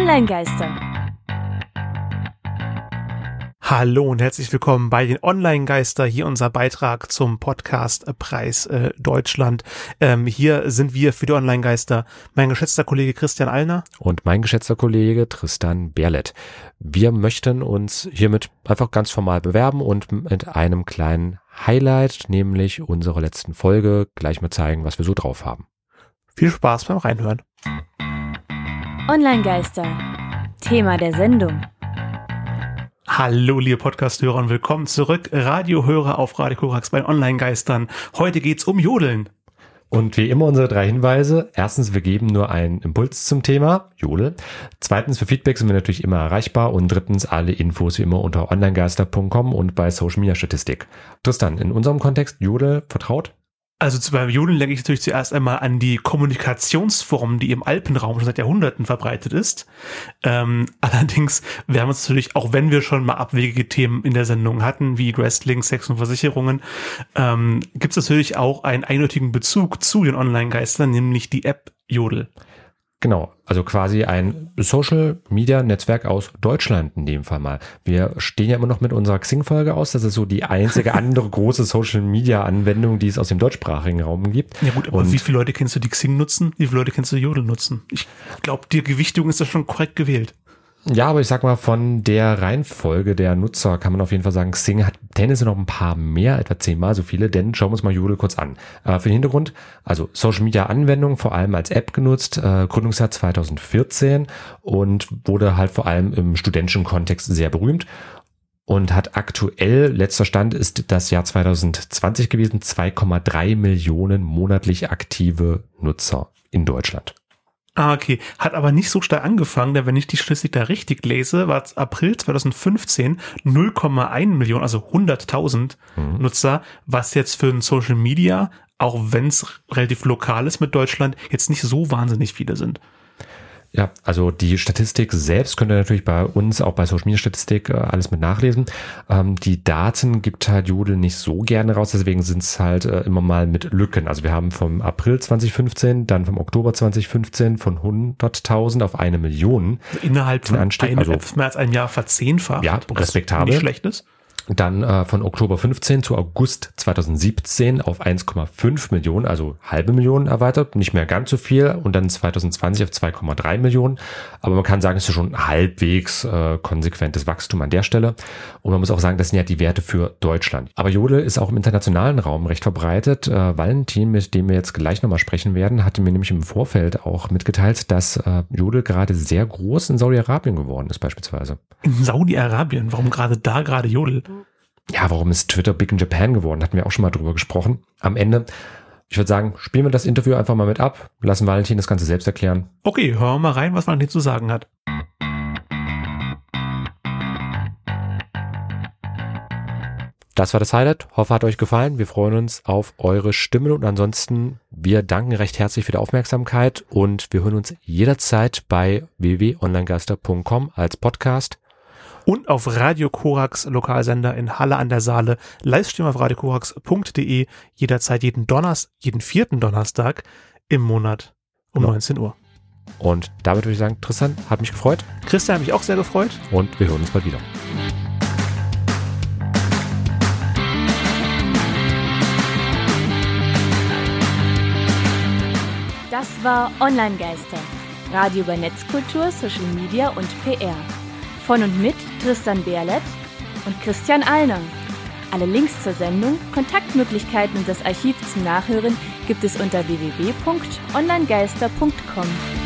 Online-Geister. Hallo und herzlich willkommen bei den Online-Geister. Hier unser Beitrag zum Podcast Preis äh, Deutschland. Ähm, hier sind wir für die Online-Geister mein geschätzter Kollege Christian Allner. Und mein geschätzter Kollege Tristan Berlet. Wir möchten uns hiermit einfach ganz formal bewerben und mit einem kleinen Highlight, nämlich unserer letzten Folge, gleich mal zeigen, was wir so drauf haben. Viel Spaß beim Reinhören. Online-Geister. Thema der Sendung. Hallo, liebe Podcast-Hörer und willkommen zurück. Radiohörer auf Radio Korax bei Online-Geistern. Heute geht's um Jodeln. Und wie immer unsere drei Hinweise. Erstens, wir geben nur einen Impuls zum Thema, Jodel. Zweitens, für Feedback sind wir natürlich immer erreichbar. Und drittens, alle Infos wie immer unter onlinegeister.com und bei Social Media Statistik. Tristan, in unserem Kontext, Jodel vertraut? Also zu, beim Jodeln denke ich natürlich zuerst einmal an die Kommunikationsform, die im Alpenraum schon seit Jahrhunderten verbreitet ist. Ähm, allerdings, wir haben uns natürlich, auch wenn wir schon mal abwegige Themen in der Sendung hatten, wie Wrestling, Sex und Versicherungen, ähm, gibt es natürlich auch einen eindeutigen Bezug zu den Online-Geistern, nämlich die App Jodel. Genau, also quasi ein Social Media Netzwerk aus Deutschland in dem Fall mal. Wir stehen ja immer noch mit unserer Xing-Folge aus. Das ist so die einzige andere große Social Media Anwendung, die es aus dem deutschsprachigen Raum gibt. Ja gut, aber Und wie viele Leute kennst du, die Xing nutzen? Wie viele Leute kennst du, die Jodel nutzen? Ich glaube, die Gewichtung ist da schon korrekt gewählt. Ja, aber ich sag mal, von der Reihenfolge der Nutzer kann man auf jeden Fall sagen, Xing hat tendenziell noch ein paar mehr, etwa zehnmal so viele, denn schauen wir uns mal Jodel kurz an. Äh, für den Hintergrund, also Social Media Anwendung vor allem als App genutzt, äh, Gründungsjahr 2014 und wurde halt vor allem im studentischen Kontext sehr berühmt und hat aktuell, letzter Stand ist das Jahr 2020 gewesen, 2,3 Millionen monatlich aktive Nutzer in Deutschland. Ah, okay. Hat aber nicht so stark angefangen, denn wenn ich die Statistik da richtig lese, war es April 2015 0,1 Millionen, also 100.000 mhm. Nutzer, was jetzt für ein Social Media, auch wenn es relativ lokal ist mit Deutschland, jetzt nicht so wahnsinnig viele sind. Ja, also die Statistik selbst könnt ihr natürlich bei uns, auch bei Social Media Statistik, äh, alles mit nachlesen. Ähm, die Daten gibt halt Jodel nicht so gerne raus, deswegen sind es halt äh, immer mal mit Lücken. Also wir haben vom April 2015, dann vom Oktober 2015 von 100.000 auf eine Million. Innerhalb von Anstieg, eine, also, mehr als einem Jahr verzehnfacht. Ja, respektabel. Nicht schlecht ist. Dann äh, von Oktober 15 zu August 2017 auf 1,5 Millionen, also halbe Million erweitert, nicht mehr ganz so viel. Und dann 2020 auf 2,3 Millionen. Aber man kann sagen, es ist schon halbwegs äh, konsequentes Wachstum an der Stelle. Und man muss auch sagen, das sind ja die Werte für Deutschland. Aber Jodel ist auch im internationalen Raum recht verbreitet. Äh, Valentin, mit dem wir jetzt gleich nochmal sprechen werden, hatte mir nämlich im Vorfeld auch mitgeteilt, dass äh, Jodel gerade sehr groß in Saudi-Arabien geworden ist beispielsweise. In Saudi-Arabien? Warum gerade da gerade Jodel? Ja, warum ist Twitter Big in Japan geworden? Hatten wir auch schon mal drüber gesprochen. Am Ende, ich würde sagen, spielen wir das Interview einfach mal mit ab, lassen Valentin das Ganze selbst erklären. Okay, hören wir mal rein, was Valentin zu sagen hat. Das war das Highlight. Hoffe, hat euch gefallen. Wir freuen uns auf eure Stimmen und ansonsten, wir danken recht herzlich für die Aufmerksamkeit und wir hören uns jederzeit bei www.onlinegeister.com als Podcast und auf Radio Korax Lokalsender in Halle an der Saale. Livestream auf radiokorax.de jederzeit jeden Donnerstag, jeden vierten Donnerstag im Monat um ja. 19 Uhr. Und damit würde ich sagen, Tristan, hat mich gefreut. Christian hat mich auch sehr gefreut. Und wir hören uns bald wieder. Das war Online Geister. Radio über Netzkultur, Social Media und PR. Von und mit Tristan Berlet und Christian Allner. Alle Links zur Sendung, Kontaktmöglichkeiten und das Archiv zum Nachhören gibt es unter www.onlinegeister.com.